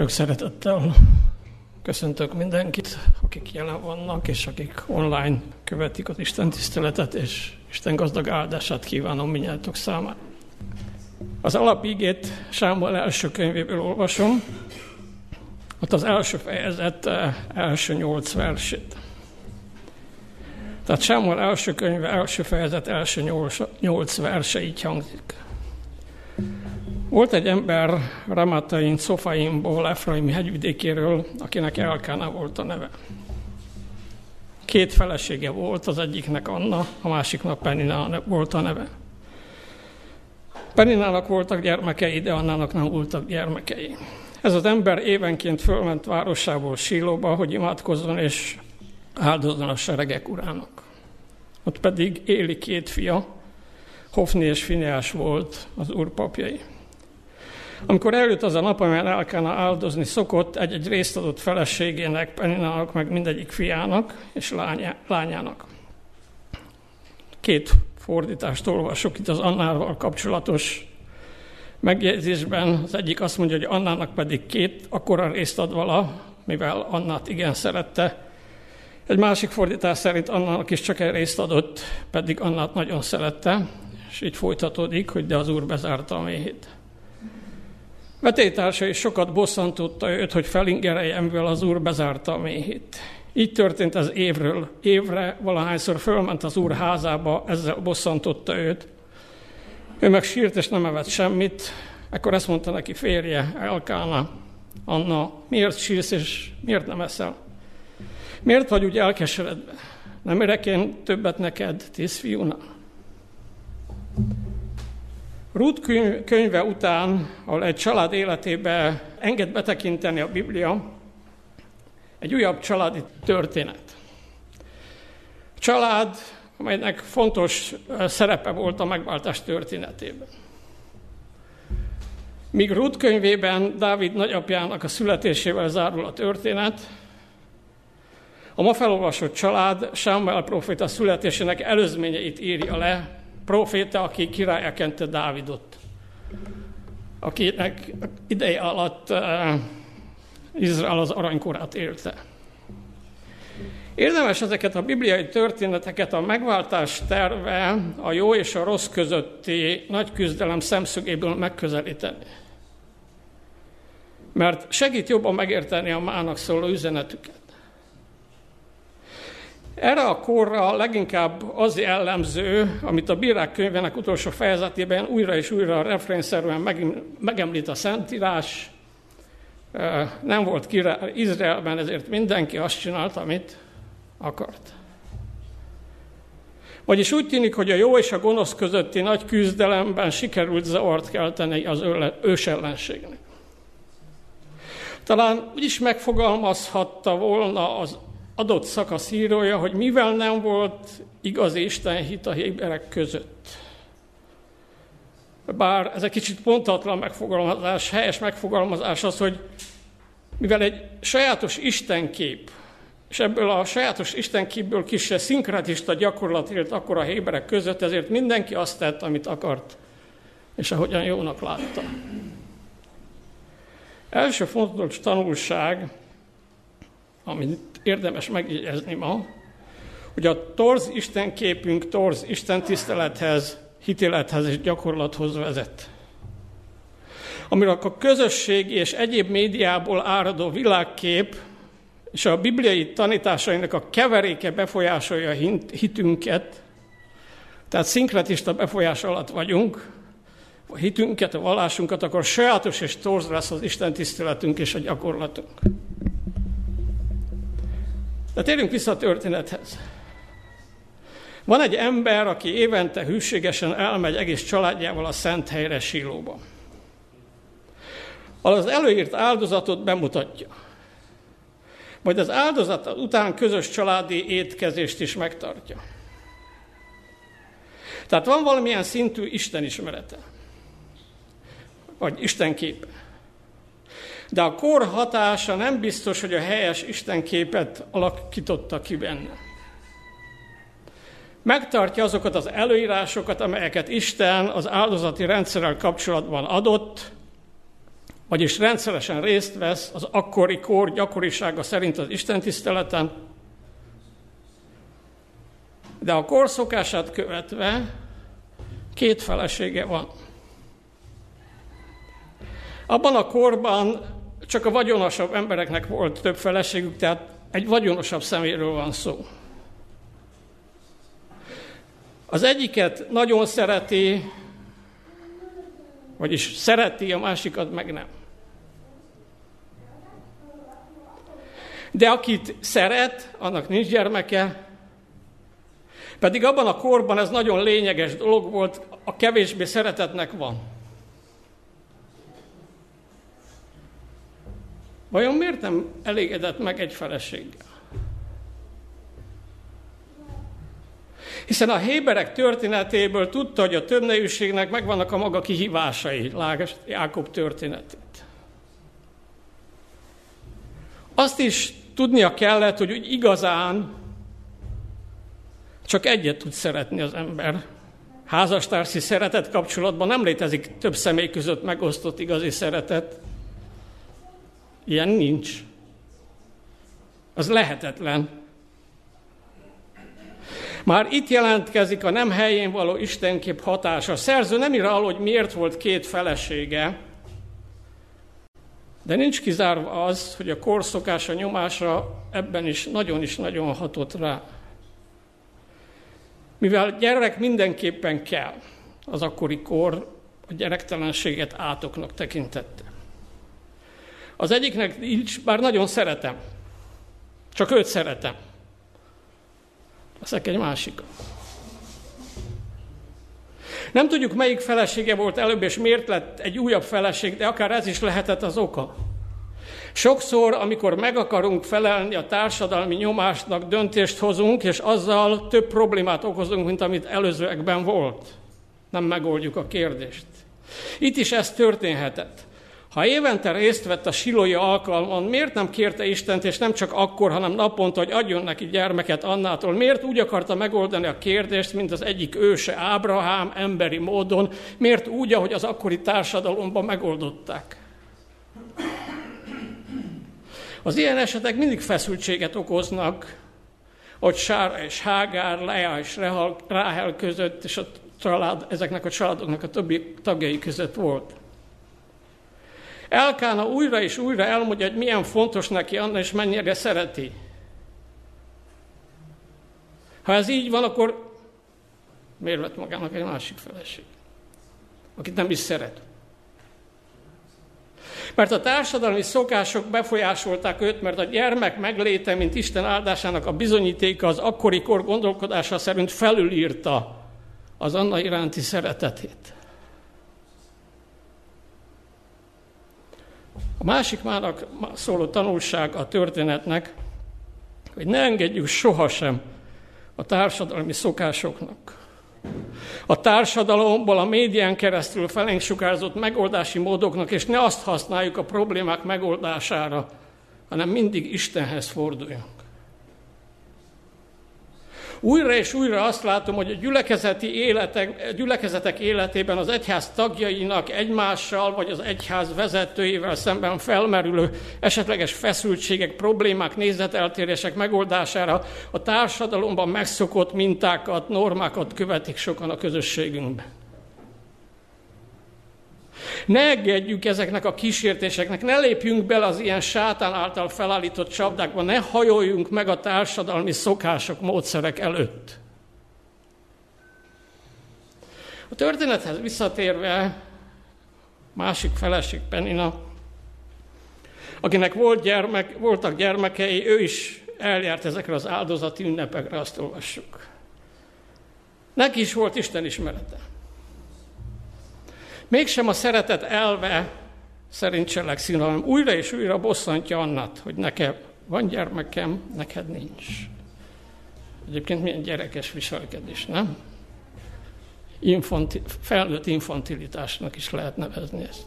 Sok szeretettel köszöntök mindenkit, akik jelen vannak, és akik online követik az Isten tiszteletet, és Isten gazdag áldását kívánom minnyátok számára. Az alapígét Sámuel első könyvéből olvasom, ott az első fejezet eh, első nyolc versét. Tehát Sámuel első könyve, első fejezet, első nyolc, nyolc verse így hangzik. Volt egy ember Ramatain, Szofaimból, Efraimi hegyvidékéről, akinek Elkána volt a neve. Két felesége volt, az egyiknek Anna, a másiknak Penina volt a neve. Peninának voltak gyermekei, de Annának nem voltak gyermekei. Ez az ember évenként fölment városából Sílóba, hogy imádkozzon és áldozzon a seregek urának. Ott pedig Éli két fia, Hofni és Fineás volt az úr papjai. Amikor eljött az a nap, amelyen el kellene áldozni, szokott egy-egy részt adott feleségének, Peninának, meg mindegyik fiának és lányának. Két fordítást olvasok itt az Annával kapcsolatos megjegyzésben. Az egyik azt mondja, hogy Annának pedig két akkora részt ad vala, mivel Annát igen szerette. Egy másik fordítás szerint Annának is csak egy részt adott, pedig Annát nagyon szerette, és így folytatódik, hogy de az Úr bezárta a méhét. Vetélytársa is sokat bosszantotta őt, hogy felingerelje, mivel az úr bezárta a méhét. Így történt ez évről évre, valahányszor fölment az úr házába, ezzel bosszantotta őt. Ő meg sírt és nem evett semmit, ekkor ezt mondta neki férje, Elkána, Anna, miért sírsz és miért nem eszel? Miért vagy úgy elkeseredve? Nem érek én többet neked, tíz fiúnál? Ruth könyve után, ahol egy család életébe enged betekinteni a Biblia, egy újabb családi történet. A család, amelynek fontos szerepe volt a megváltás történetében. Míg Ruth könyvében Dávid nagyapjának a születésével zárul a történet, a ma felolvasott család Sámuel proféta születésének előzményeit írja le proféta, aki királyá kente Dávidot, akinek ideje alatt uh, Izrael az aranykorát élte. Érdemes ezeket a bibliai történeteket a megváltás terve a jó és a rossz közötti nagy küzdelem szemszögéből megközelíteni. Mert segít jobban megérteni a mának szóló üzenetüket. Erre a korra leginkább az jellemző, amit a bírák könyvének utolsó fejezetében újra és újra refrénszerűen megemlít a Szentírás. Nem volt király Izraelben, ezért mindenki azt csinálta, amit akart. Vagyis úgy tűnik, hogy a jó és a gonosz közötti nagy küzdelemben sikerült zavart kelteni az ősellenségnek. Talán úgy is megfogalmazhatta volna az adott szakasz írója, hogy mivel nem volt igaz Isten hit a héberek között. Bár ez egy kicsit pontatlan megfogalmazás, helyes megfogalmazás az, hogy mivel egy sajátos istenkép, és ebből a sajátos istenképből kis szinkratista gyakorlat élt akkor a héberek között, ezért mindenki azt tett, amit akart, és ahogyan jónak látta. Első fontos tanulság, amit érdemes megjegyezni ma, hogy a torz Isten képünk torz Isten tisztelethez, hitélethez és gyakorlathoz vezet. Amiről a közösségi és egyéb médiából áradó világkép és a bibliai tanításainak a keveréke befolyásolja hitünket, tehát szinkretista befolyás alatt vagyunk, a hitünket, a vallásunkat, akkor sajátos és torz lesz az Isten tiszteletünk és a gyakorlatunk. De térjünk vissza a történethez. Van egy ember, aki évente hűségesen elmegy egész családjával a szent helyre Silóba. Az előírt áldozatot bemutatja. Majd az áldozat után közös családi étkezést is megtartja. Tehát van valamilyen szintű Isten ismerete. Vagy Isten képe de a kor hatása nem biztos, hogy a helyes Istenképet alakította ki benne. Megtartja azokat az előírásokat, amelyeket Isten az áldozati rendszerrel kapcsolatban adott, vagyis rendszeresen részt vesz az akkori kor gyakorisága szerint az istentiszteleten, de a korszokását követve két felesége van. Abban a korban csak a vagyonosabb embereknek volt több feleségük, tehát egy vagyonosabb szeméről van szó. Az egyiket nagyon szereti, vagyis szereti, a másikat meg nem. De akit szeret, annak nincs gyermeke, pedig abban a korban ez nagyon lényeges dolog volt, a kevésbé szeretetnek van. Vajon miért nem elégedett meg egy feleséggel? Hiszen a Héberek történetéből tudta, hogy a többnejűségnek megvannak a maga kihívásai, Lágas Jákob történetét. Azt is tudnia kellett, hogy úgy igazán csak egyet tud szeretni az ember. Házastársi szeretet kapcsolatban nem létezik több személy között megosztott igazi szeretet. Ilyen nincs. Az lehetetlen. Már itt jelentkezik a nem helyén való istenkép hatása. A szerző nem ír al, hogy miért volt két felesége, de nincs kizárva az, hogy a korszokása nyomása ebben is nagyon is nagyon hatott rá. Mivel gyerek mindenképpen kell, az akkori kor a gyerektelenséget átoknak tekintette. Az egyiknek nincs, bár nagyon szeretem, csak őt szeretem. Leszek egy másik. Nem tudjuk, melyik felesége volt előbb, és miért lett egy újabb feleség, de akár ez is lehetett az oka. Sokszor, amikor meg akarunk felelni a társadalmi nyomásnak, döntést hozunk, és azzal több problémát okozunk, mint amit előzőekben volt. Nem megoldjuk a kérdést. Itt is ez történhetett. Ha évente részt vett a silói alkalmon, miért nem kérte Istent, és nem csak akkor, hanem naponta, hogy adjon neki gyermeket Annától? Miért úgy akarta megoldani a kérdést, mint az egyik őse Ábrahám emberi módon? Miért úgy, ahogy az akkori társadalomban megoldották? Az ilyen esetek mindig feszültséget okoznak, hogy Sára és Hágár, Lea és Ráhel között, és a család, ezeknek a családoknak a többi tagjai között volt. Elkána újra és újra elmondja, hogy milyen fontos neki Anna, és mennyire szereti. Ha ez így van, akkor miért vett magának egy másik feleség, akit nem is szeret? Mert a társadalmi szokások befolyásolták őt, mert a gyermek megléte, mint Isten áldásának a bizonyítéka az akkori kor gondolkodása szerint felülírta az Anna iránti szeretetét. A másik mának szóló tanulság a történetnek, hogy ne engedjük sohasem a társadalmi szokásoknak. A társadalomból a médián keresztül felénk sugárzott megoldási módoknak, és ne azt használjuk a problémák megoldására, hanem mindig Istenhez forduljunk. Újra és újra azt látom, hogy a gyülekezeti életek, a gyülekezetek életében az egyház tagjainak egymással, vagy az egyház vezetőivel szemben felmerülő esetleges feszültségek, problémák, nézeteltérések megoldására a társadalomban megszokott mintákat, normákat követik sokan a közösségünkben. Ne engedjük ezeknek a kísértéseknek, ne lépjünk bele az ilyen sátán által felállított csapdákba, ne hajoljunk meg a társadalmi szokások, módszerek előtt. A történethez visszatérve, másik feleség Penina, akinek volt gyermek, voltak gyermekei, ő is eljárt ezekre az áldozati ünnepekre, azt olvassuk. Neki is volt Isten ismerete. Mégsem a szeretet elve szerint cselekszik, hanem újra és újra bosszantja Annat, hogy nekem van gyermekem, neked nincs. Egyébként milyen gyerekes viselkedés, nem? Infanti, felnőtt infantilitásnak is lehet nevezni ezt.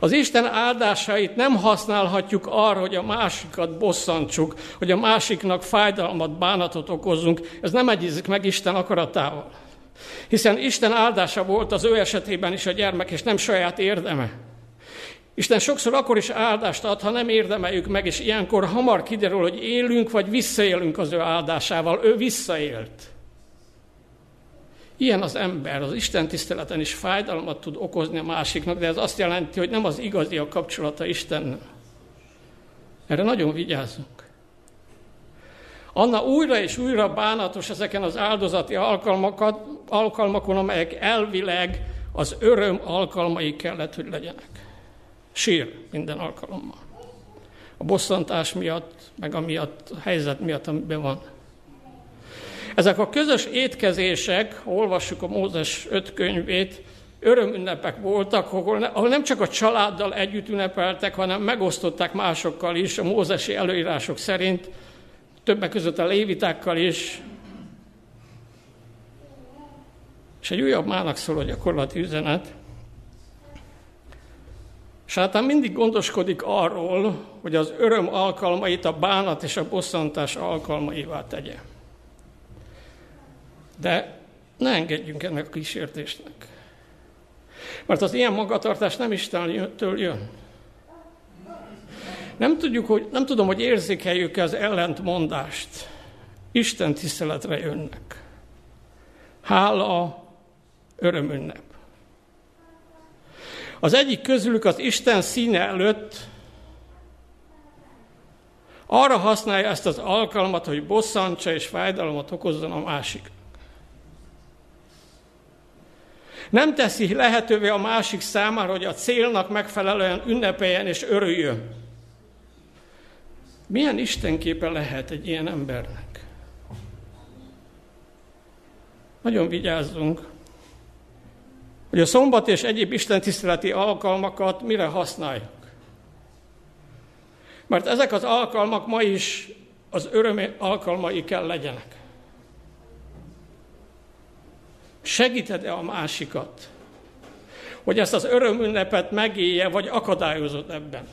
Az Isten áldásait nem használhatjuk arra, hogy a másikat bosszantsuk, hogy a másiknak fájdalmat, bánatot okozunk. Ez nem egyezik meg Isten akaratával. Hiszen Isten áldása volt az ő esetében is a gyermek, és nem saját érdeme. Isten sokszor akkor is áldást ad, ha nem érdemeljük meg, és ilyenkor hamar kiderül, hogy élünk, vagy visszaélünk az ő áldásával. Ő visszaélt. Ilyen az ember, az Isten tiszteleten is fájdalmat tud okozni a másiknak, de ez azt jelenti, hogy nem az igazi a kapcsolata Istennel. Erre nagyon vigyázzunk. Anna újra és újra bánatos ezeken az áldozati alkalmakat, alkalmakon, amelyek elvileg az öröm alkalmai kellett, hogy legyenek. Sír minden alkalommal. A bosszantás miatt, meg miatt, a helyzet miatt, amiben van. Ezek a közös étkezések, ha olvassuk a Mózes öt könyvét, örömünnepek voltak, ahol nem csak a családdal együtt ünnepeltek, hanem megosztották másokkal is, a mózesi előírások szerint, többek között a lévitákkal is. És egy újabb mának szóló gyakorlati üzenet. Sátán mindig gondoskodik arról, hogy az öröm alkalmait a bánat és a bosszantás alkalmaivá tegye. De ne engedjünk ennek a kísértésnek. Mert az ilyen magatartás nem Istentől jön. Nem, tudjuk, hogy, nem tudom, hogy érzékeljük-e az ellentmondást. Isten tiszteletre jönnek. Hála, örömünnep. Az egyik közülük az Isten színe előtt arra használja ezt az alkalmat, hogy bosszantsa és fájdalmat okozzon a másik. Nem teszi lehetővé a másik számára, hogy a célnak megfelelően ünnepeljen és örüljön. Milyen istenképe lehet egy ilyen embernek? Nagyon vigyázzunk, hogy a szombat és egyéb istentiszteleti alkalmakat mire használjuk. Mert ezek az alkalmak ma is az öröm alkalmai kell legyenek. Segíted-e a másikat, hogy ezt az örömünnepet megélje, vagy akadályozod ebben?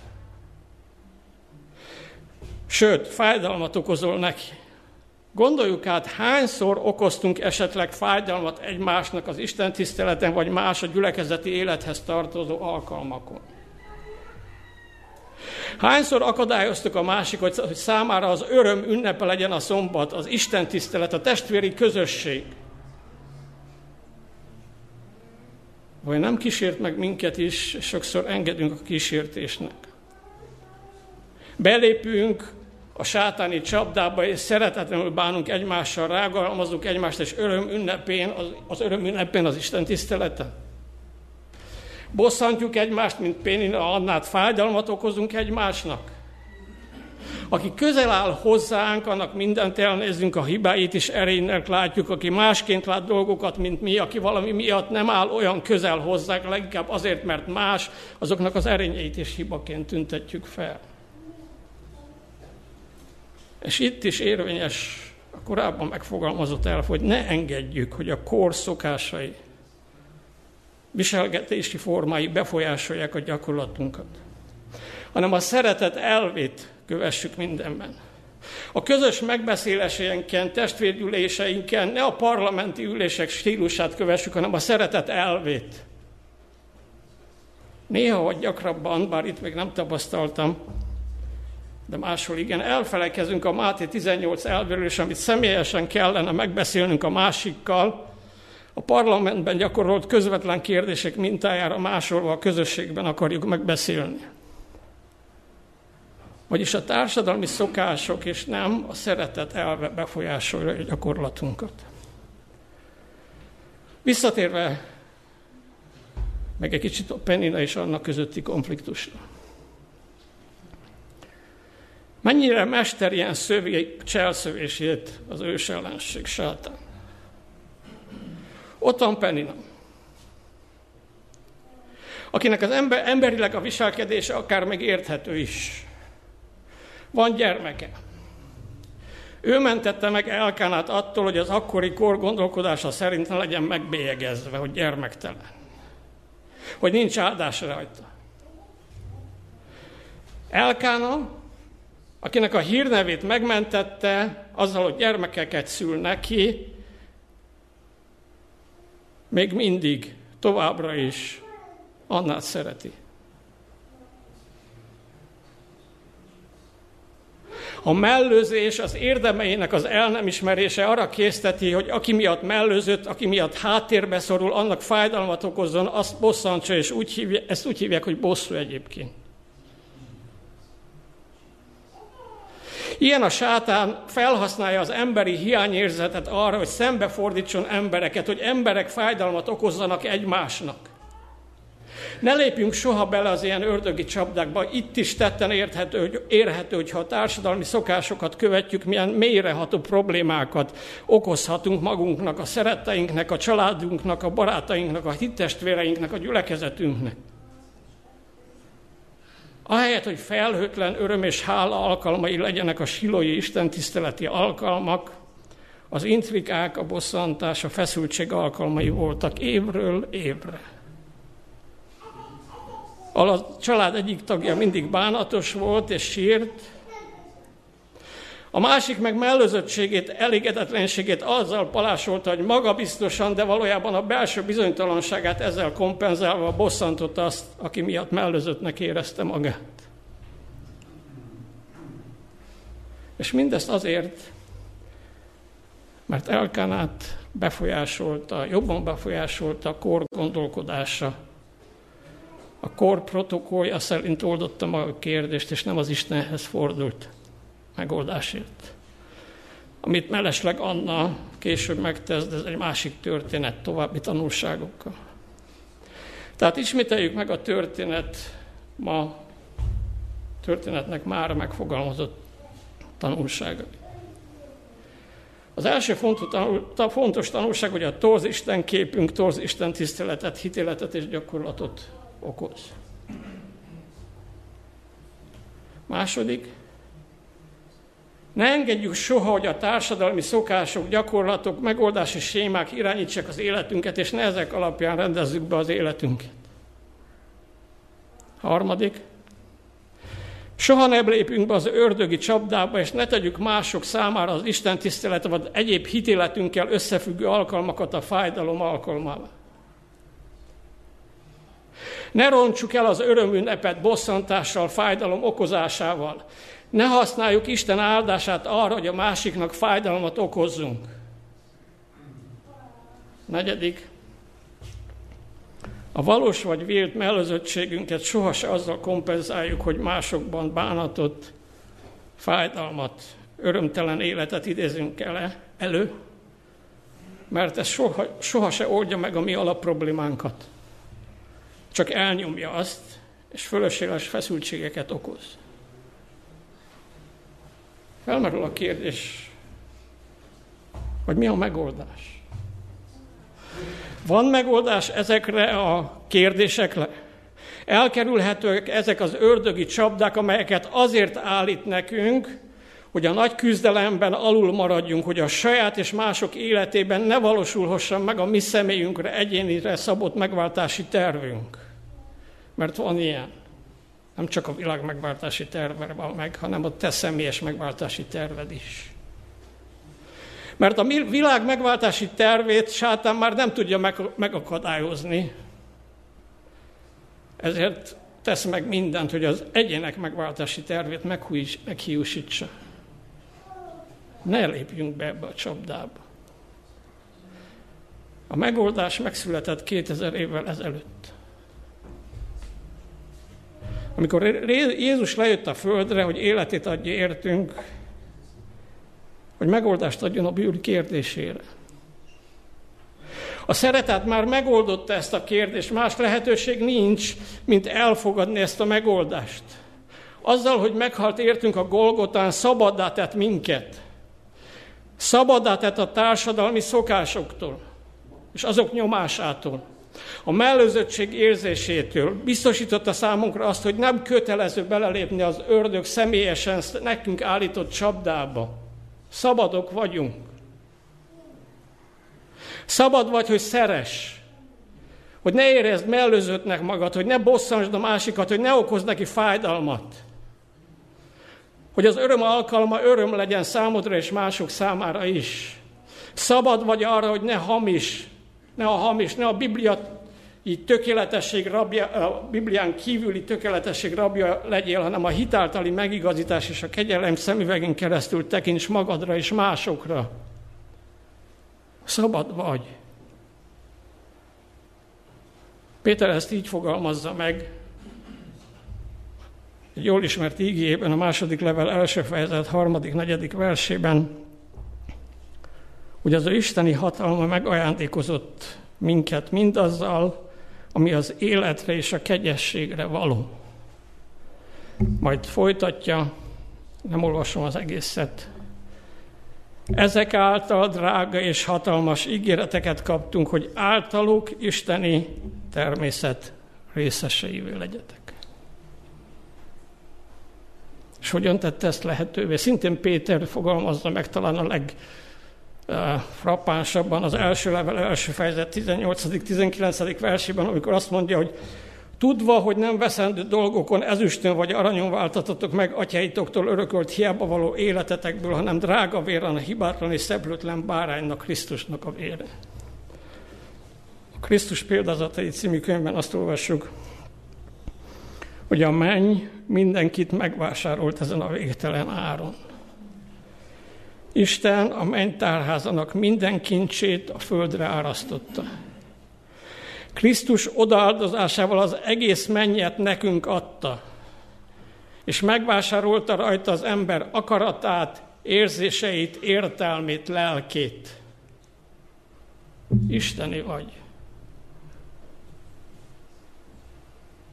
Sőt, fájdalmat okozol neki. Gondoljuk át, hányszor okoztunk esetleg fájdalmat egymásnak az Isten tiszteleten, vagy más a gyülekezeti élethez tartozó alkalmakon. Hányszor akadályoztuk a másik, hogy számára az öröm ünnepe legyen a szombat, az Isten tisztelet, a testvéri közösség. Vagy nem kísért meg minket is, sokszor engedünk a kísértésnek. Belépünk a sátáni csapdába, és szeretetlenül bánunk egymással, rágalmazunk egymást, és öröm ünnepén, az, az öröm ünnepén az Isten tisztelete. Bosszantjuk egymást, mint Pénina Annát, fájdalmat okozunk egymásnak. Aki közel áll hozzánk, annak mindent elnézzünk, a hibáit is erénynek látjuk, aki másként lát dolgokat, mint mi, aki valami miatt nem áll olyan közel hozzánk, leginkább azért, mert más, azoknak az erényeit is hibaként tüntetjük fel. És itt is érvényes a korábban megfogalmazott el, hogy ne engedjük, hogy a kor szokásai, viselgetési formái befolyásolják a gyakorlatunkat, hanem a szeretet elvét kövessük mindenben. A közös megbeszéléseinken, testvérgyűléseinken ne a parlamenti ülések stílusát kövessük, hanem a szeretet elvét. Néha vagy gyakrabban, bár itt még nem tapasztaltam, de máshol igen, elfelekezünk a Máté 18 elvéről, és amit személyesen kellene megbeszélnünk a másikkal, a parlamentben gyakorolt közvetlen kérdések mintájára másolva a közösségben akarjuk megbeszélni. Vagyis a társadalmi szokások és nem a szeretet elve befolyásolja a gyakorlatunkat. Visszatérve meg egy kicsit a Penina és annak közötti konfliktusra. Mennyire mester ilyen szövi cselszövését az ős ellenség sátán. Ott van Penina, akinek az ember, emberileg a viselkedése akár még érthető is. Van gyermeke. Ő mentette meg Elkánát attól, hogy az akkori kor gondolkodása szerint ne legyen megbélyegezve, hogy gyermektelen. Hogy nincs áldás rajta. Elkána akinek a hírnevét megmentette azzal, hogy gyermekeket szül neki, még mindig, továbbra is Annát szereti. A mellőzés az érdemeinek az el nem ismerése arra készteti, hogy aki miatt mellőzött, aki miatt háttérbe szorul, annak fájdalmat okozzon, azt bosszantsa, és úgy hívja, ezt úgy hívják, hogy bosszú egyébként. Ilyen a sátán felhasználja az emberi hiányérzetet arra, hogy szembefordítson embereket, hogy emberek fájdalmat okozzanak egymásnak. Ne lépjünk soha bele az ilyen ördögi csapdákba. Itt is tetten érthető, hogy, érhető, hogyha a társadalmi szokásokat követjük, milyen mélyreható problémákat okozhatunk magunknak, a szeretteinknek, a családunknak, a barátainknak, a hittestvéreinknek, a gyülekezetünknek. Ahelyett, hogy felhőtlen öröm és hála alkalmai legyenek a silói istentiszteleti alkalmak, az intrikák, a bosszantás, a feszültség alkalmai voltak évről évre. A család egyik tagja mindig bánatos volt és sírt, a másik meg mellőzöttségét, elégedetlenségét azzal palásolta, hogy magabiztosan, de valójában a belső bizonytalanságát ezzel kompenzálva bosszantotta azt, aki miatt mellőzöttnek érezte magát. És mindezt azért, mert Elkanát befolyásolta, jobban befolyásolta a kor gondolkodása. A kor protokollja szerint oldotta maga a kérdést, és nem az Istenhez fordult megoldásért. Amit mellesleg Anna később megtesz, de ez egy másik történet további tanulságokkal. Tehát ismételjük meg a történet ma történetnek már megfogalmazott tanulságai. Az első fontos tanulság, hogy a torz Isten képünk, torz Isten tiszteletet, hitéletet és gyakorlatot okoz. Második, ne engedjük soha, hogy a társadalmi szokások, gyakorlatok, megoldási sémák irányítsák az életünket, és ne ezek alapján rendezzük be az életünket. Harmadik, soha ne lépünk be az ördögi csapdába, és ne tegyük mások számára az Isten tisztelet, vagy egyéb hitéletünkkel összefüggő alkalmakat a fájdalom alkalmával. Ne rontsuk el az örömünnepet bosszantással, fájdalom okozásával. Ne használjuk Isten áldását arra, hogy a másiknak fájdalmat okozzunk. Negyedik, a valós vagy vélt mellőzöttségünket sohasem azzal kompenzáljuk, hogy másokban bánatot, fájdalmat, örömtelen életet idézünk ele, elő, mert ez soha, soha se oldja meg a mi alapproblémánkat. Csak elnyomja azt, és fölösleges feszültségeket okoz. Felmerül a kérdés, hogy mi a megoldás. Van megoldás ezekre a kérdésekre? Elkerülhetőek ezek az ördögi csapdák, amelyeket azért állít nekünk, hogy a nagy küzdelemben alul maradjunk, hogy a saját és mások életében ne valósulhasson meg a mi személyünkre, egyénire szabott megváltási tervünk. Mert van ilyen. Nem csak a világ megváltási terve van meg, hanem a te személyes megváltási terved is. Mert a világ megváltási tervét sátán már nem tudja megakadályozni. Ezért tesz meg mindent, hogy az egyének megváltási tervét meghiúsítsa. Ne lépjünk be ebbe a csapdába. A megoldás megszületett 2000 évvel ezelőtt. Amikor Jézus lejött a földre, hogy életét adja értünk, hogy megoldást adjon a bűn kérdésére. A szeretet már megoldotta ezt a kérdést, más lehetőség nincs, mint elfogadni ezt a megoldást. Azzal, hogy meghalt értünk a Golgotán, szabaddá tett minket. Szabaddá tett a társadalmi szokásoktól, és azok nyomásától a mellőzöttség érzésétől biztosította számunkra azt, hogy nem kötelező belelépni az ördög személyesen nekünk állított csapdába. Szabadok vagyunk. Szabad vagy, hogy szeres. Hogy ne érezd mellőzöttnek magad, hogy ne bosszansd a másikat, hogy ne okozd neki fájdalmat. Hogy az öröm alkalma öröm legyen számodra és mások számára is. Szabad vagy arra, hogy ne hamis, ne a hamis, ne a Biblia így tökéletesség rabja, a Biblián kívüli tökéletesség rabja legyél, hanem a hitáltali megigazítás és a kegyelem szemüvegén keresztül tekints magadra és másokra. Szabad vagy. Péter ezt így fogalmazza meg, egy jól ismert ígében, a második level első fejezet, harmadik, negyedik versében, hogy az ő isteni hatalma megajándékozott minket mindazzal, ami az életre és a kegyességre való. Majd folytatja, nem olvasom az egészet. Ezek által drága és hatalmas ígéreteket kaptunk, hogy általuk isteni természet részeseivé legyetek. És hogyan tette ezt lehetővé? Szintén Péter fogalmazza meg talán a leg frappánsabban az első level, első fejezet 18.-19. versében, amikor azt mondja, hogy tudva, hogy nem veszendő dolgokon ezüstön vagy aranyon váltatotok meg atyáitoktól örökölt hiába való életetekből, hanem drága véren a hibátlan és szeplőtlen báránynak, Krisztusnak a vére. A Krisztus példázatai című könyvben azt olvassuk, hogy a menny mindenkit megvásárolt ezen a végtelen áron. Isten a mennytárházanak minden kincsét a földre árasztotta. Krisztus odaáldozásával az egész mennyet nekünk adta, és megvásárolta rajta az ember akaratát, érzéseit, értelmét, lelkét. Isteni vagy.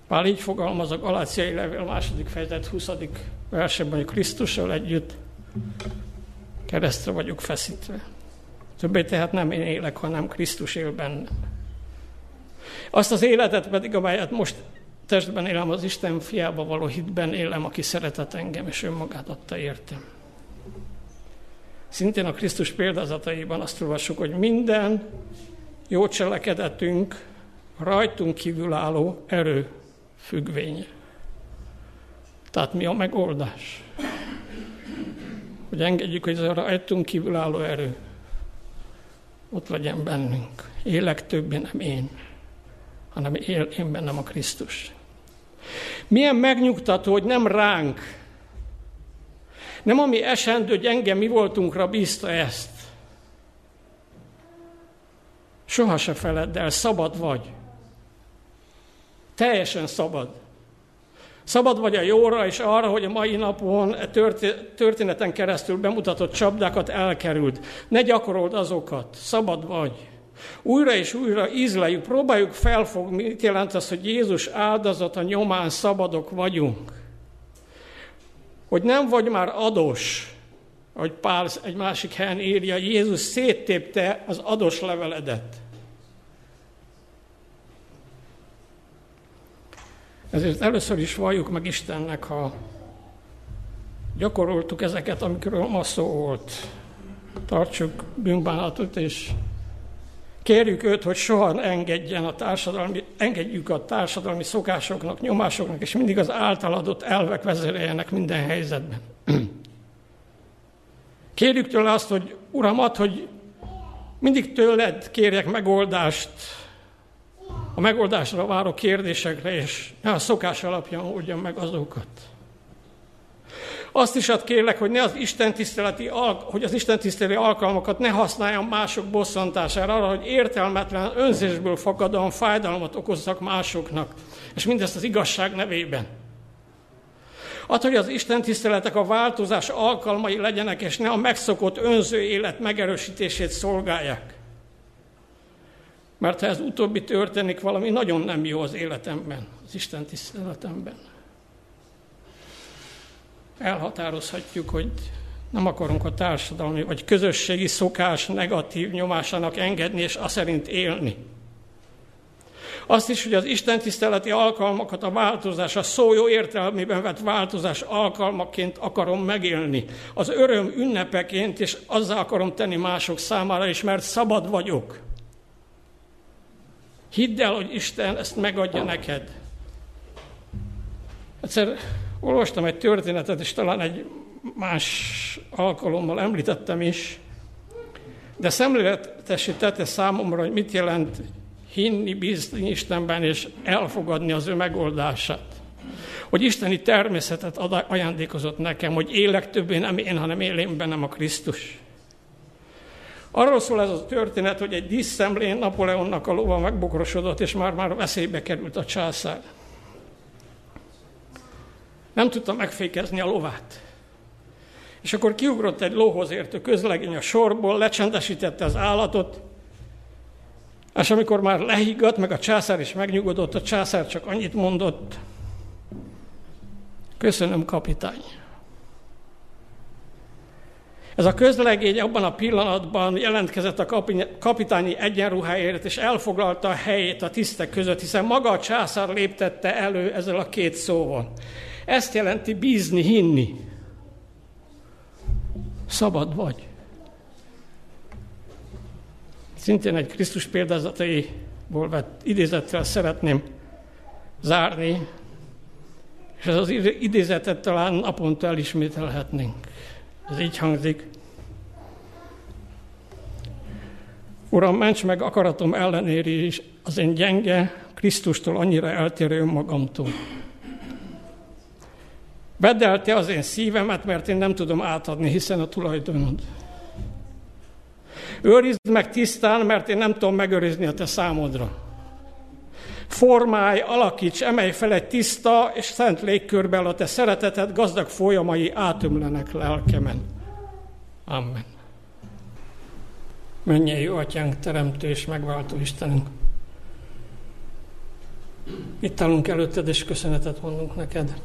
Pál így fogalmaz a Galáciai levél második fejezet 20. versében, hogy Krisztussal együtt keresztre vagyok feszítve. Többé tehát nem én élek, hanem Krisztus él bennem. Azt az életet pedig, amelyet most testben élem, az Isten fiába való hitben élem, aki szeretett engem, és önmagát adta értem. Szintén a Krisztus példázataiban azt olvassuk, hogy minden jó cselekedetünk rajtunk kívülálló erő függvénye. Tehát mi a megoldás? Hogy engedjük, hogy ez a rajtunk kívülálló erő ott legyen bennünk. Élek többé nem én, hanem él én bennem a Krisztus. Milyen megnyugtató, hogy nem ránk, nem ami esendő gyenge mi voltunkra bízta ezt. Soha se feledd el, szabad vagy. Teljesen szabad. Szabad vagy a jóra és arra, hogy a mai napon történeten keresztül bemutatott csapdákat elkerült. Ne gyakorold azokat. Szabad vagy. Újra és újra ízleljük, próbáljuk felfogni, mit jelent az, hogy Jézus áldozata nyomán szabadok vagyunk. Hogy nem vagy már adós, ahogy Pál egy másik helyen írja, Jézus széttépte az adós leveledet. Ezért először is valljuk meg Istennek, ha gyakoroltuk ezeket, amikről ma szó volt. Tartsuk bűnbánatot, és kérjük őt, hogy soha engedjen a társadalmi, engedjük a társadalmi szokásoknak, nyomásoknak, és mindig az általadott elvek vezéreljenek minden helyzetben. Kérjük tőle azt, hogy Uram, ad, hogy mindig tőled kérjek megoldást a megoldásra váró kérdésekre, és ne a szokás alapján oldjam meg azokat. Azt is ad kérlek, hogy ne az Isten tiszteleti, hogy az Isten tiszteleti alkalmakat ne használjam mások bosszantására, arra, hogy értelmetlen önzésből fakadóan fájdalmat okozzak másoknak, és mindezt az igazság nevében. Ad, hogy az Isten tiszteletek a változás alkalmai legyenek, és ne a megszokott önző élet megerősítését szolgálják. Mert ha ez utóbbi történik, valami nagyon nem jó az életemben, az Isten tiszteletemben. Elhatározhatjuk, hogy nem akarunk a társadalmi vagy közösségi szokás negatív nyomásának engedni, és azt szerint élni. Azt is, hogy az Isten tiszteleti alkalmakat a változás, a szó jó értelmében vett változás alkalmaként akarom megélni. Az öröm ünnepeként, és azzal akarom tenni mások számára is, mert szabad vagyok. Hidd el, hogy Isten ezt megadja neked. Egyszer olvastam egy történetet, és talán egy más alkalommal említettem is, de szemléletesítette számomra, hogy mit jelent hinni, bízni Istenben, és elfogadni az ő megoldását. Hogy isteni természetet ajándékozott nekem, hogy élek többé nem én, hanem élén bennem a Krisztus. Arról szól ez a történet, hogy egy díszszemlén Napóleonnak a lova megbokrosodott, és már-már veszélybe került a császár. Nem tudta megfékezni a lovát. És akkor kiugrott egy lóhoz értő közlegény a sorból, lecsendesítette az állatot, és amikor már lehiggadt, meg a császár is megnyugodott, a császár csak annyit mondott, köszönöm kapitány. Ez a közlegény abban a pillanatban jelentkezett a kapitányi egyenruháért, és elfoglalta a helyét a tisztek között, hiszen maga a császár léptette elő ezzel a két szóval. Ezt jelenti bízni, hinni. Szabad vagy. Szintén egy Krisztus példázataiból vett idézettel szeretném zárni, és ez az idézetet talán naponta elismételhetnénk. Ez így hangzik. Uram, ments meg akaratom ellenére is az én gyenge, Krisztustól annyira eltérő önmagamtól. Vedd el te az én szívemet, mert én nem tudom átadni, hiszen a tulajdonod. Őrizd meg tisztán, mert én nem tudom megőrizni a te számodra. Formálj, alakíts, emelj fel egy tiszta és szent légkörben a te szereteted gazdag folyamai átömlenek lelkemen. Amen. Menjen jó atyánk, teremtő és megváltó Istenünk. Itt állunk előtted, és köszönetet mondunk neked.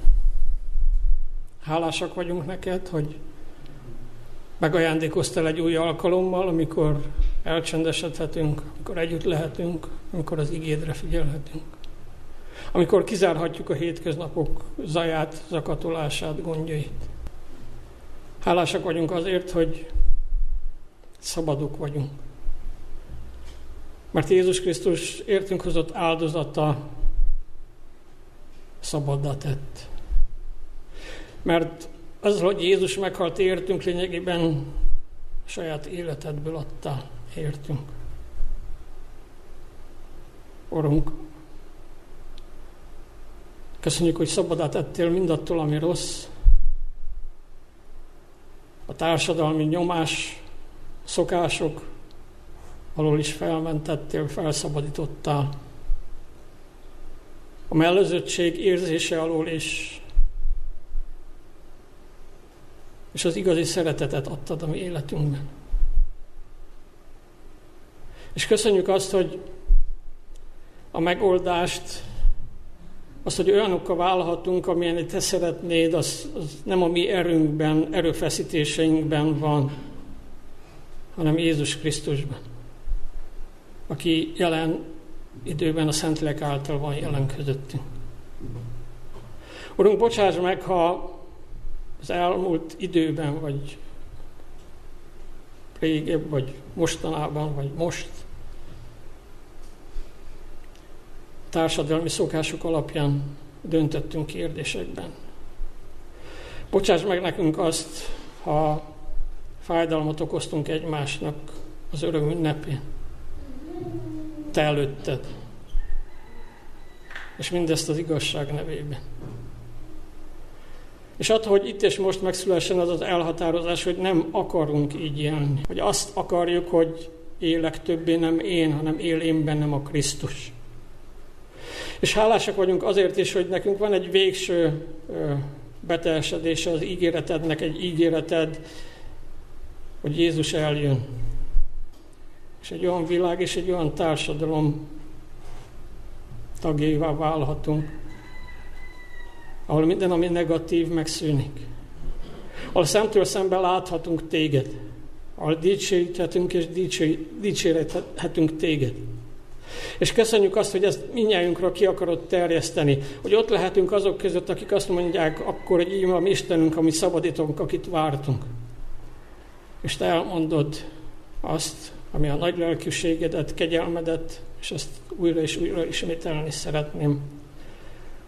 Hálásak vagyunk neked, hogy megajándékoztál egy új alkalommal, amikor elcsendesedhetünk, amikor együtt lehetünk, amikor az igédre figyelhetünk. Amikor kizárhatjuk a hétköznapok zaját, zakatolását, gondjait. Hálásak vagyunk azért, hogy szabadok vagyunk. Mert Jézus Krisztus értünk hozott áldozata szabaddá tett. Mert az, hogy Jézus meghalt értünk, lényegében saját életedből adta értünk. Orunk, köszönjük, hogy szabadát ettél mindattól, ami rossz, a társadalmi nyomás, szokások alól is felmentettél, felszabadítottál. A mellözöttség érzése alól is és az igazi szeretetet adtad a mi életünkben. És köszönjük azt, hogy a megoldást, azt, hogy olyanokkal válhatunk, amilyen te szeretnéd, az, az nem a mi erőnkben, erőfeszítéseinkben van, hanem Jézus Krisztusban, aki jelen időben a Szentlélek által van jelen közöttünk. Urunk, bocsáss meg, ha az elmúlt időben, vagy régebb, vagy mostanában, vagy most társadalmi szokások alapján döntöttünk kérdésekben. Bocsáss meg nekünk azt, ha fájdalmat okoztunk egymásnak az öröm ünnepén. Te előtted. És mindezt az igazság nevében. És attól, hogy itt és most megszülessen az az elhatározás, hogy nem akarunk így élni. Hogy azt akarjuk, hogy élek többé nem én, hanem él én bennem a Krisztus. És hálásak vagyunk azért is, hogy nekünk van egy végső beteljesedése az ígéretednek, egy ígéreted, hogy Jézus eljön. És egy olyan világ és egy olyan társadalom tagjává válhatunk, ahol minden, ami negatív, megszűnik. Ahol szemtől szemben láthatunk téged. Ahol dicséríthetünk és dicsérhetünk téged. És köszönjük azt, hogy ezt minnyájunkra ki akarod terjeszteni, hogy ott lehetünk azok között, akik azt mondják, akkor, hogy így van Istenünk, ami szabadítunk, akit vártunk. És te elmondod azt, ami a nagy lelkűségedet, kegyelmedet, és ezt újra és újra ismételni szeretném.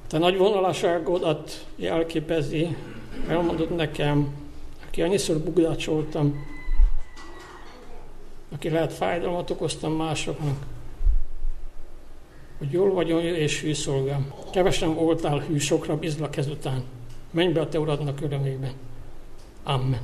Te nagy vonalaságodat jelképezi, elmondod nekem, aki annyiszor bugdácsoltam, aki lehet fájdalmat okoztam másoknak, hogy jól vagy és hű szolgám. Kevesen voltál hű, sokra bizlak ezután. Menj be a te uradnak örömébe. Amen.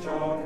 John.